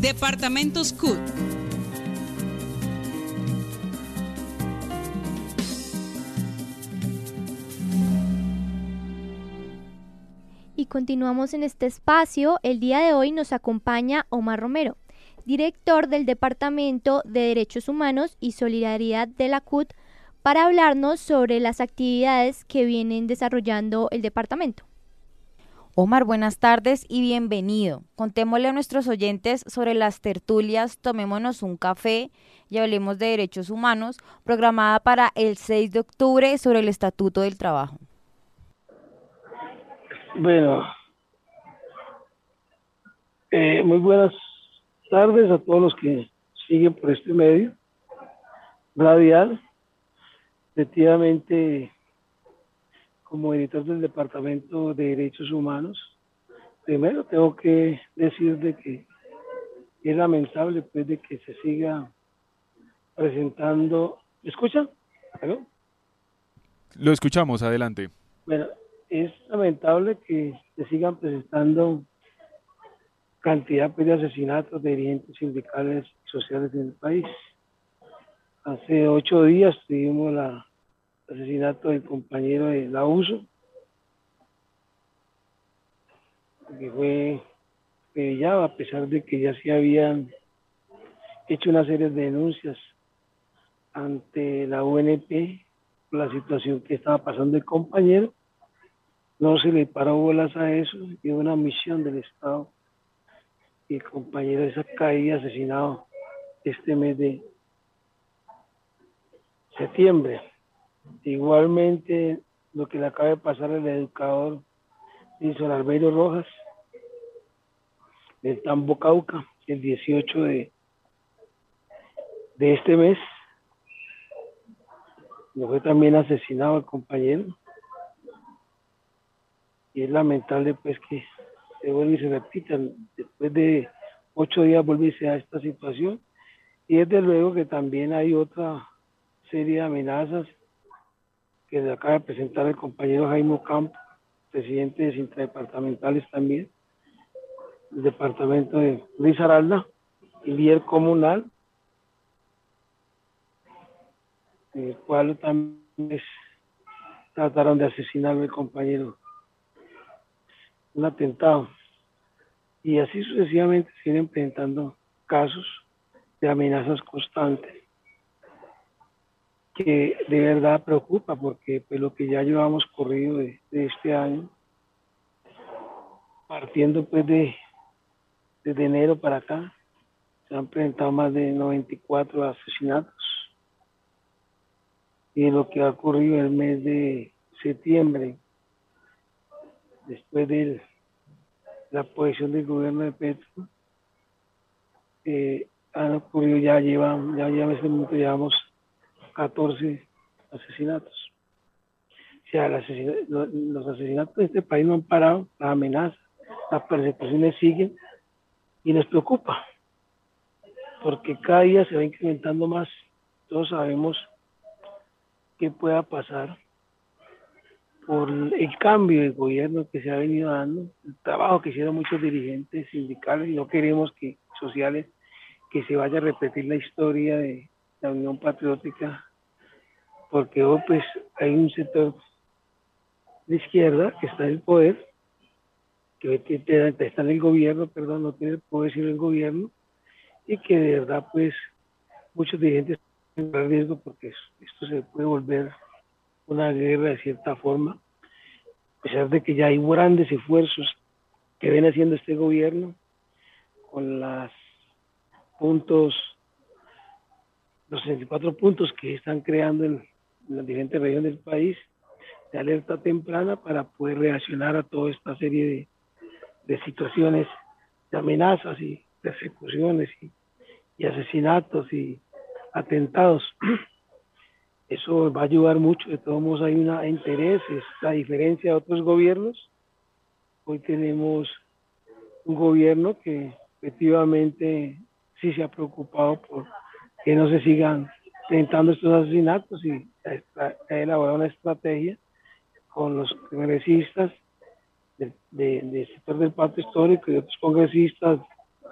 Departamentos CUT. Y continuamos en este espacio. El día de hoy nos acompaña Omar Romero, director del Departamento de Derechos Humanos y Solidaridad de la CUT, para hablarnos sobre las actividades que vienen desarrollando el departamento. Omar, buenas tardes y bienvenido. Contémosle a nuestros oyentes sobre las tertulias Tomémonos un café y hablemos de derechos humanos, programada para el 6 de octubre sobre el Estatuto del Trabajo. Bueno, eh, muy buenas tardes a todos los que siguen por este medio radial. Efectivamente, como editor del Departamento de Derechos Humanos, primero tengo que decir de que es lamentable pues de que se siga presentando. ¿Me escuchan? Lo escuchamos, adelante. Bueno, es lamentable que se sigan presentando cantidad pues, de asesinatos de dirigentes sindicales y sociales en el país. Hace ocho días tuvimos el asesinato del compañero de la USO, que fue pillado a pesar de que ya se habían hecho una serie de denuncias ante la UNP por la situación que estaba pasando el compañero no se le paró bolas a eso, y una misión del Estado. Y el compañero esa caída asesinado este mes de septiembre. Igualmente, lo que le acaba de pasar al educador Wilson Albeiro Rojas, del Tambo Cauca, el 18 de, de este mes. No fue también asesinado el compañero y es lamentable pues que se vuelve y se repita. Después de ocho días volverse a esta situación y desde luego que también hay otra serie de amenazas que le acaba de presentar el compañero Jaime Campo, presidente de Intradepartamentales también, el departamento de Luis Aralda, el líder comunal, el cual también trataron de asesinar al compañero un atentado. Y así sucesivamente siguen presentando casos de amenazas constantes que de verdad preocupa porque pues lo que ya llevamos corrido de, este año, partiendo pues de desde enero para acá, se han presentado más de 94 asesinatos. Y lo que ha ocurrido el mes de septiembre, después de la posición del gobierno de Petro, eh, han ocurrido, ya llevan, ya, en este llevamos 14 asesinatos. O sea, los asesinatos de este país no han parado, las amenazas, las persecuciones siguen y nos preocupa, porque cada día se va incrementando más. Todos sabemos qué pueda pasar por el cambio de gobierno que se ha venido dando, el trabajo que hicieron muchos dirigentes sindicales y no queremos que sociales que se vaya a repetir la historia de la Unión Patriótica, porque hoy pues hay un sector de izquierda que está en el poder, que está en el gobierno, perdón, no tiene el poder sino el gobierno, y que de verdad pues muchos dirigentes están en riesgo porque esto se puede volver una guerra de cierta forma, a pesar de que ya hay grandes esfuerzos que viene haciendo este gobierno con los puntos, los 64 puntos que están creando en, las diferentes regiones del país de alerta temprana para poder reaccionar a toda esta serie de, de situaciones de amenazas y persecuciones y, y asesinatos y atentados. eso va a ayudar mucho. De todos modos hay una interés, la diferencia de otros gobiernos. Hoy tenemos un gobierno que efectivamente sí se ha preocupado por que no se sigan intentando estos asesinatos y ha elaborado una estrategia con los congresistas del, sector del pacto histórico y otros congresistas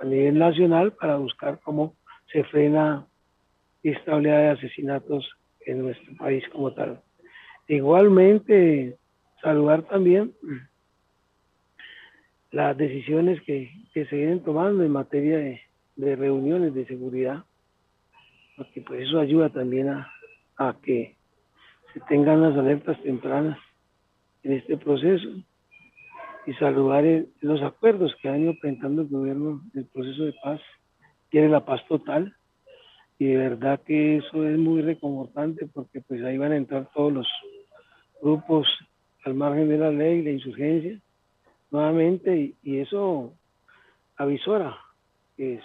a nivel nacional para buscar cómo se frena esta oleada de asesinatos en nuestro país como tal. Igualmente, saludar también las decisiones que, se vienen tomando en materia de, reuniones de seguridad, porque pues eso ayuda también a, a que se tengan las alertas tempranas en este proceso y saludar los acuerdos que ha ido presentando el gobierno del proceso de paz, quiere la paz total y de verdad que eso es muy reconfortante porque pues ahí van a entrar todos los grupos al margen de la ley, la insurgencia, nuevamente y, eso avisora que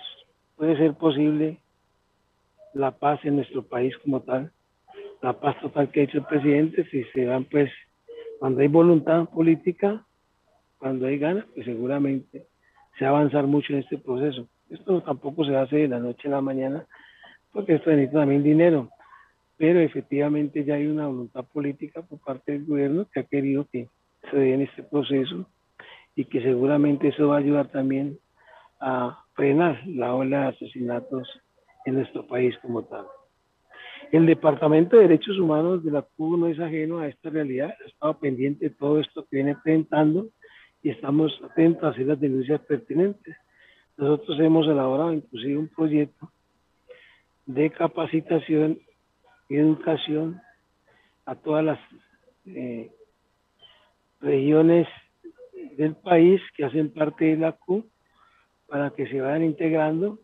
puede ser posible la paz en nuestro país como tal, la paz total que ha hecho el presidente, si se dan pues, cuando hay voluntad política, cuando hay ganas, pues seguramente se va a avanzar mucho en este proceso. Esto tampoco se hace de la noche a la mañana, porque esto necesita también dinero, pero efectivamente ya hay una voluntad política por parte del gobierno que ha querido que se dé en este proceso y que seguramente eso va a ayudar también a frenar la ola de asesinatos en nuestro país como tal. El Departamento de Derechos Humanos de la CUB no es ajeno a esta realidad, ha estado pendiente de todo esto que viene presentando y estamos atentos a hacer las denuncias pertinentes. Nosotros hemos elaborado inclusive un proyecto de capacitación y educación a todas las eh, regiones del país que hacen parte de la CU para que se vayan integrando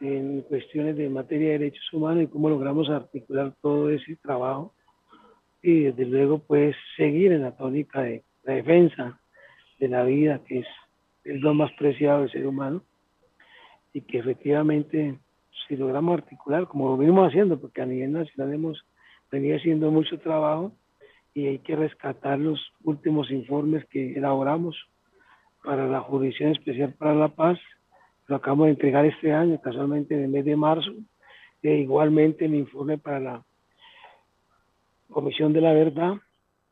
en cuestiones de materia de derechos humanos y cómo logramos articular todo ese trabajo y desde luego pues seguir en la tónica de la defensa de la vida, que es, el lo más preciado del ser humano, y que efectivamente, si logramos articular, como lo venimos haciendo, porque a nivel nacional hemos venido haciendo mucho trabajo y hay que rescatar los últimos informes que elaboramos para la Jurisdicción Especial para la Paz, lo acabamos de entregar este año, casualmente en el mes de marzo, e igualmente el informe para la Comisión de la Verdad,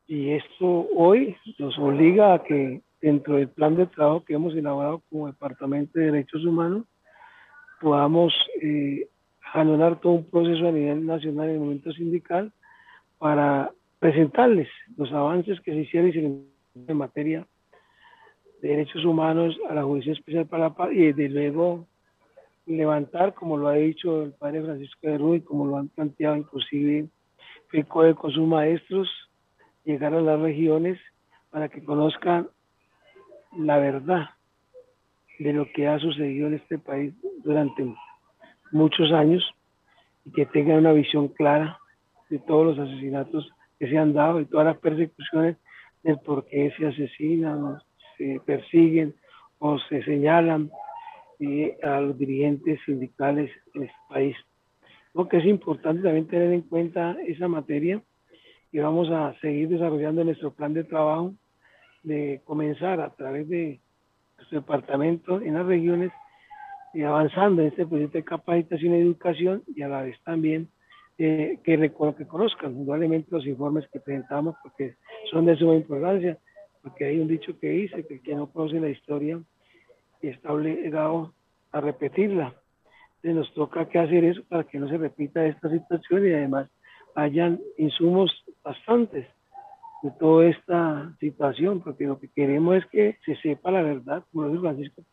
y esto hoy nos obliga a que dentro del plan de trabajo que hemos elaborado como Departamento de Derechos Humanos, podamos eh, todo un proceso a nivel nacional en el momento sindical para presentarles los avances que se hicieron en materia de derechos humanos a la Justicia Especial para la Paz y desde luego levantar, como lo ha dicho el padre Francisco de Ruy, como lo han planteado inclusive FECOE con sus maestros, llegar a las regiones para que conozcan la verdad de lo que ha sucedido en este país durante muchos años y que tengan una visión clara de todos los asesinatos que se han dado y todas las persecuciones del por qué se asesinan se persiguen o se señalan eh, a los dirigentes sindicales en este país. Lo que es importante también tener en cuenta esa materia y vamos a seguir desarrollando nuestro plan de trabajo de comenzar a través de nuestro departamento en las regiones y avanzando en este proyecto de capacitación y educación y a la vez también eh, que, que conozcan indudablemente los informes que presentamos porque son de suma importancia, porque hay un dicho que dice que que no conoce la historia está obligado a repetirla. Entonces nos toca hacer eso para que no se repita esta situación y además hayan insumos bastantes de toda esta situación, porque lo que queremos es que se sepa la verdad, como dice Francisco,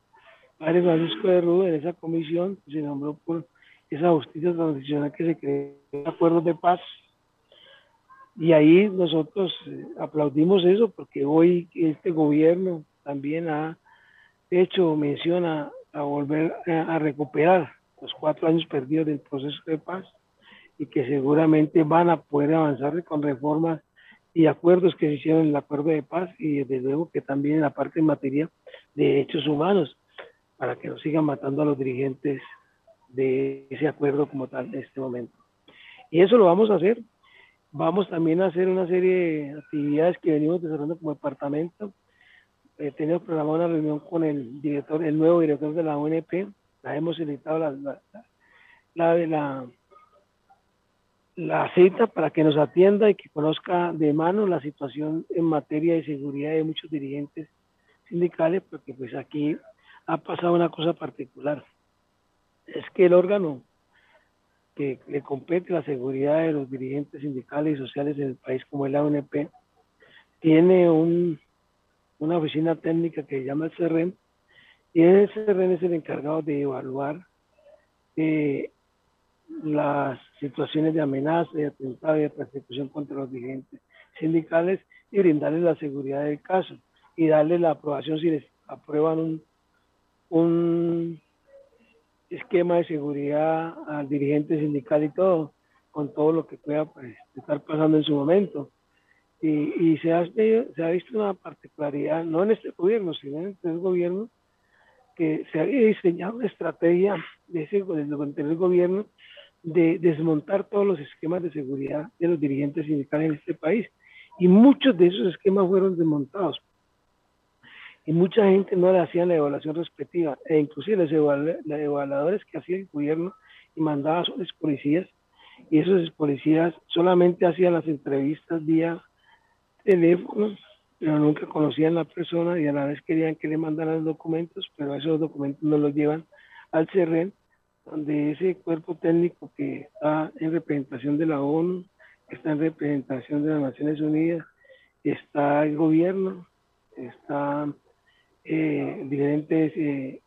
Padre Francisco de Rudo, en esa comisión se nombró por esa justicia transicional que se creó acuerdos de paz. Y ahí nosotros eh, aplaudimos eso, porque hoy este gobierno también ha hecho mención a, volver a recuperar los cuatro años perdidos del proceso de paz y que seguramente van a poder avanzar con reformas y acuerdos que se hicieron en el acuerdo de paz y desde luego que también en la parte en materia de derechos humanos para que no sigan matando a los dirigentes de ese acuerdo como tal en este momento. Y eso lo vamos a hacer. Vamos también a hacer una serie de actividades que venimos desarrollando como departamento. Eh, tenemos programada una reunión con el director, el nuevo director de la ONP. La hemos solicitado la, la, la la cita para que nos atienda y que conozca de mano la situación en materia de seguridad de muchos dirigentes sindicales, porque pues aquí ha pasado una cosa particular. Es que el órgano que le compete la seguridad de los dirigentes sindicales y sociales en el país, como es la UNP, tiene un, una oficina técnica que se llama el CERREN, y ese CERREN es el encargado de evaluar eh, las situaciones de amenaza, de atentado y de persecución contra los dirigentes sindicales y brindarles la seguridad del caso y darle la aprobación si les aprueban un, un esquema de seguridad al dirigente sindical y todo, con todo lo que pueda pues, estar pasando en su momento. Y, y se, ha, se ha visto una particularidad, no en este gobierno, sino en el gobierno, que se había diseñado una estrategia de ese, del gobierno de desmontar todos los esquemas de seguridad de los dirigentes sindicales en este país. Y muchos de esos esquemas fueron desmontados. Y mucha gente no le hacía la evaluación respectiva. E inclusive los evaluadores que hacía el gobierno y mandaba a sus policías. Y esos policías solamente hacían las entrevistas vía teléfono, pero nunca conocían a la persona y a la vez querían que le mandaran los documentos, pero esos documentos no los llevan al CERREN donde ese cuerpo técnico que está en representación de la ONU, está en representación de las Naciones Unidas, está el gobierno, está eh, diferentes eh,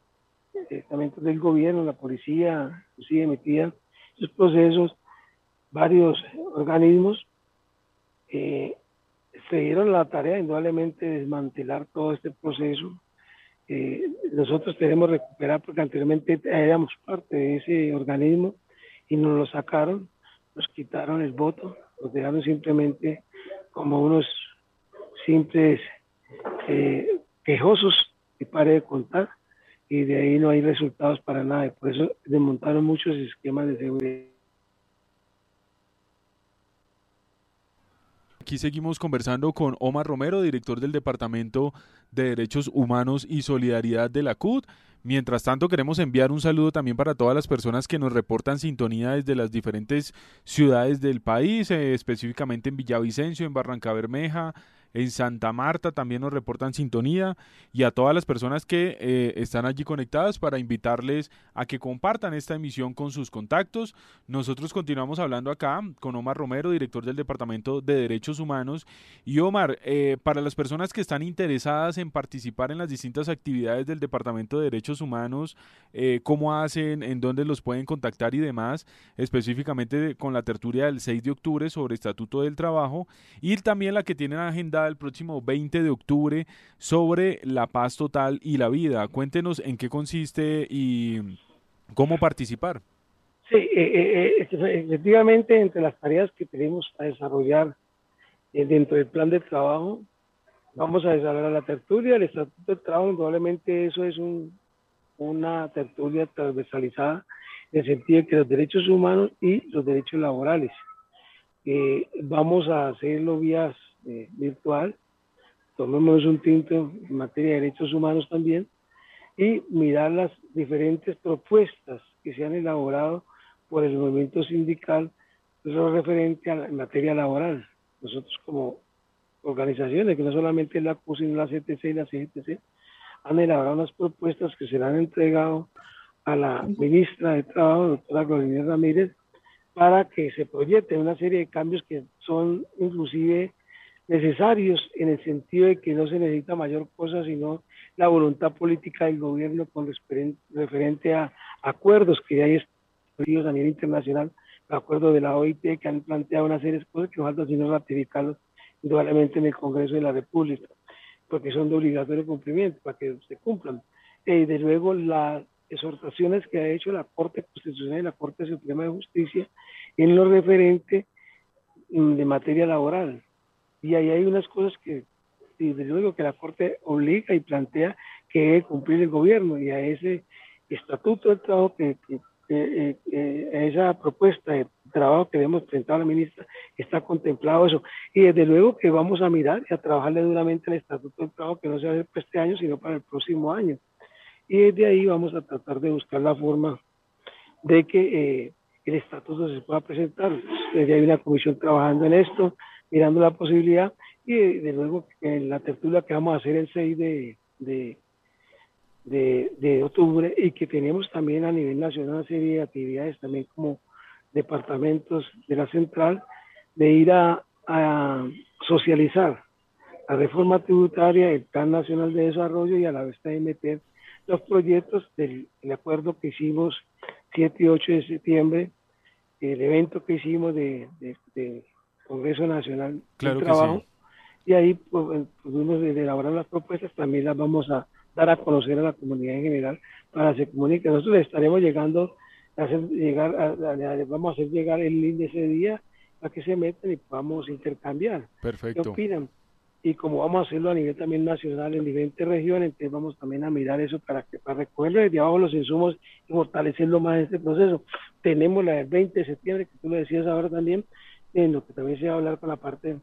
estamentos del gobierno, la policía, inclusive emitían esos procesos, varios organismos eh, se dieron la tarea indudablemente de desmantelar todo este proceso. Eh, nosotros queremos recuperar porque anteriormente éramos parte de ese organismo y nos lo sacaron, nos quitaron el voto, nos dejaron simplemente como unos simples eh, quejosos y pare de contar y de ahí no hay resultados para nada. por eso desmontaron muchos esquemas de seguridad. Aquí seguimos conversando con Omar Romero, director del Departamento de Derechos Humanos y Solidaridad de la CUT. Mientras tanto, queremos enviar un saludo también para todas las personas que nos reportan sintonía desde las diferentes ciudades del país, eh, específicamente en Villavicencio, en Barranca Bermeja, en Santa Marta también nos reportan sintonía y a todas las personas que eh, están allí conectadas para invitarles a que compartan esta emisión con sus contactos. Nosotros continuamos hablando acá con Omar Romero, director del Departamento de Derechos Humanos. Y Omar, eh, para las personas que están interesadas en participar en las distintas actividades del Departamento de Derechos Humanos, eh, cómo hacen, en dónde los pueden contactar y demás, específicamente con la tertulia del 6 de octubre sobre Estatuto del Trabajo y también la que tienen el próximo 20 de octubre sobre la paz total y la vida. Cuéntenos en qué consiste y cómo participar. Sí, eh, eh, eh, efectivamente, entre las tareas que tenemos a desarrollar dentro del plan de trabajo, vamos a desarrollar la tertulia, el estatuto de trabajo, probablemente eso es un, una tertulia transversalizada en el sentido de que los derechos humanos y los derechos laborales. vamos a hacerlo vía eh, virtual, tomemos un tinto en materia de derechos humanos también y mirar las diferentes propuestas que se han elaborado por el movimiento sindical lo referente a la, en materia laboral. Nosotros como organizaciones, que no solamente la CUS, sino la CTC y la CGTC, han elaborado unas propuestas que se le han entregado a la ministra de Trabajo, doctora Gloria Ramírez, para que se proyecte una serie de cambios que son inclusive necesarios en el sentido de que no se necesita mayor cosa sino la voluntad política del gobierno con referente a acuerdos que ya hay establecidos a nivel internacional, el acuerdo de la OIT que han planteado una serie de cosas que no falta sino ratificarlos indudablemente en el Congreso de la República, porque son de obligatorio cumplimiento para que se cumplan. Y eh, de luego las exhortaciones que ha hecho la Corte Constitucional y la Corte Suprema de Justicia en lo referente mm, de materia laboral, y ahí hay unas cosas que, desde luego, que la Corte obliga y plantea que debe cumplir el gobierno y a ese estatuto de trabajo que, eh, esa propuesta de trabajo que hemos presentado a la ministra está contemplado eso. Y desde luego que vamos a mirar y a trabajarle duramente el estatuto de trabajo que no se va a hacer para este año, sino para el próximo año. Y desde ahí vamos a tratar de buscar la forma de que eh, el estatuto se pueda presentar. Desde hay una comisión trabajando en esto, mirando la posibilidad y de, luego en la tertulia que vamos a hacer el 6 de, de, octubre y que tenemos también a nivel nacional una serie de actividades también como departamentos de la central de ir a, socializar la reforma tributaria, el Plan Nacional de Desarrollo y a la vez también meter los proyectos del acuerdo que hicimos 7 y 8 de septiembre, el evento que hicimos de, Congreso Nacional claro de Trabajo. Y ahí pues, pudimos elaborar las propuestas, también las vamos a dar a conocer a la comunidad en general para que se comunique. Nosotros estaremos llegando a hacer llegar, vamos a hacer llegar el link de ese día para que se metan y podamos intercambiar. Perfecto. ¿Qué opinan? Y como vamos a hacerlo a nivel también nacional en diferentes regiones, entonces vamos también a mirar eso para que para desde abajo los insumos y fortalecerlo más en este proceso. Tenemos la del 20 de septiembre, que tú lo decías ahora también, en lo que también se va a hablar con la parte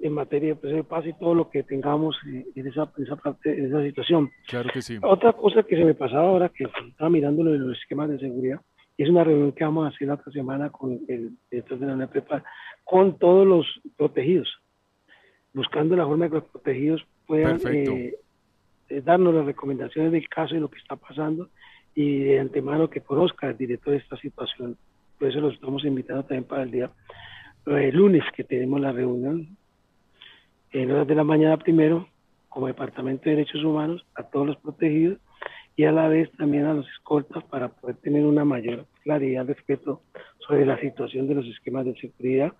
en materia de proceso de paz y todo lo que tengamos en esa, esa parte, en esa situación. Claro que sí. Otra cosa que se me pasaba ahora, que estaba mirando lo de los esquemas de seguridad, es una reunión que vamos a hacer la otra semana con el director de la UNEPEPA, con todos los protegidos, buscando la forma de que los protegidos puedan eh, eh, darnos las recomendaciones del caso y lo que está pasando y de antemano que conozca el director de esta situación. Por eso los estamos invitando también para el día el lunes que tenemos la reunión en horas de la mañana primero, como Departamento de Derechos Humanos, a todos los protegidos y a la vez también a los escoltas para poder tener una mayor claridad respecto sobre la situación de los esquemas de seguridad.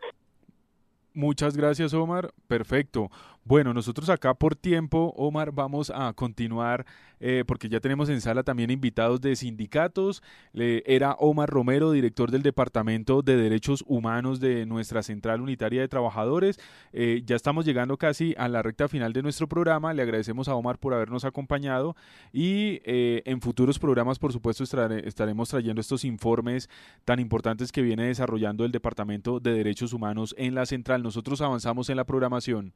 Muchas gracias, Omar. Perfecto. Bueno, nosotros acá por tiempo, Omar, vamos a continuar eh, porque ya tenemos en sala también invitados de sindicatos. era Omar Romero, director del Departamento de Derechos Humanos de nuestra Central Unitaria de Trabajadores. Eh, ya estamos llegando casi a la recta final de nuestro programa. Le agradecemos a Omar por habernos acompañado y eh, en futuros programas, por supuesto, estaremos trayendo estos informes tan importantes que viene desarrollando el Departamento de Derechos Humanos en la Central. Nosotros avanzamos en la programación.